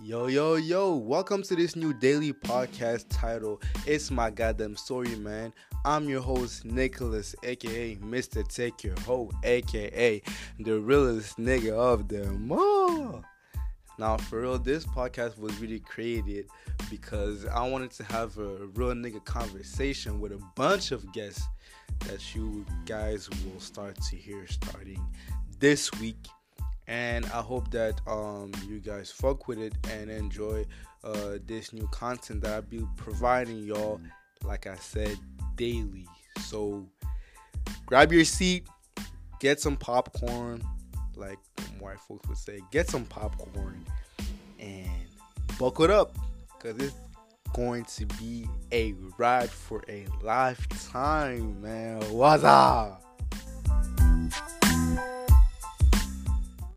Yo, yo, yo, welcome to this new daily podcast title. It's my goddamn story, man. I'm your host, Nicholas, aka Mr. Take Your Hoe, aka the realest nigga of them all. Now, for real, this podcast was really created because I wanted to have a real nigga conversation with a bunch of guests that you guys will start to hear starting this week and I hope that um, you guys fuck with it and enjoy uh, this new content that I'll be providing y'all. Like I said, daily. So grab your seat, get some popcorn, like white folks would say, get some popcorn, and buckle up, cause it's going to be a ride for a lifetime, man. What's up?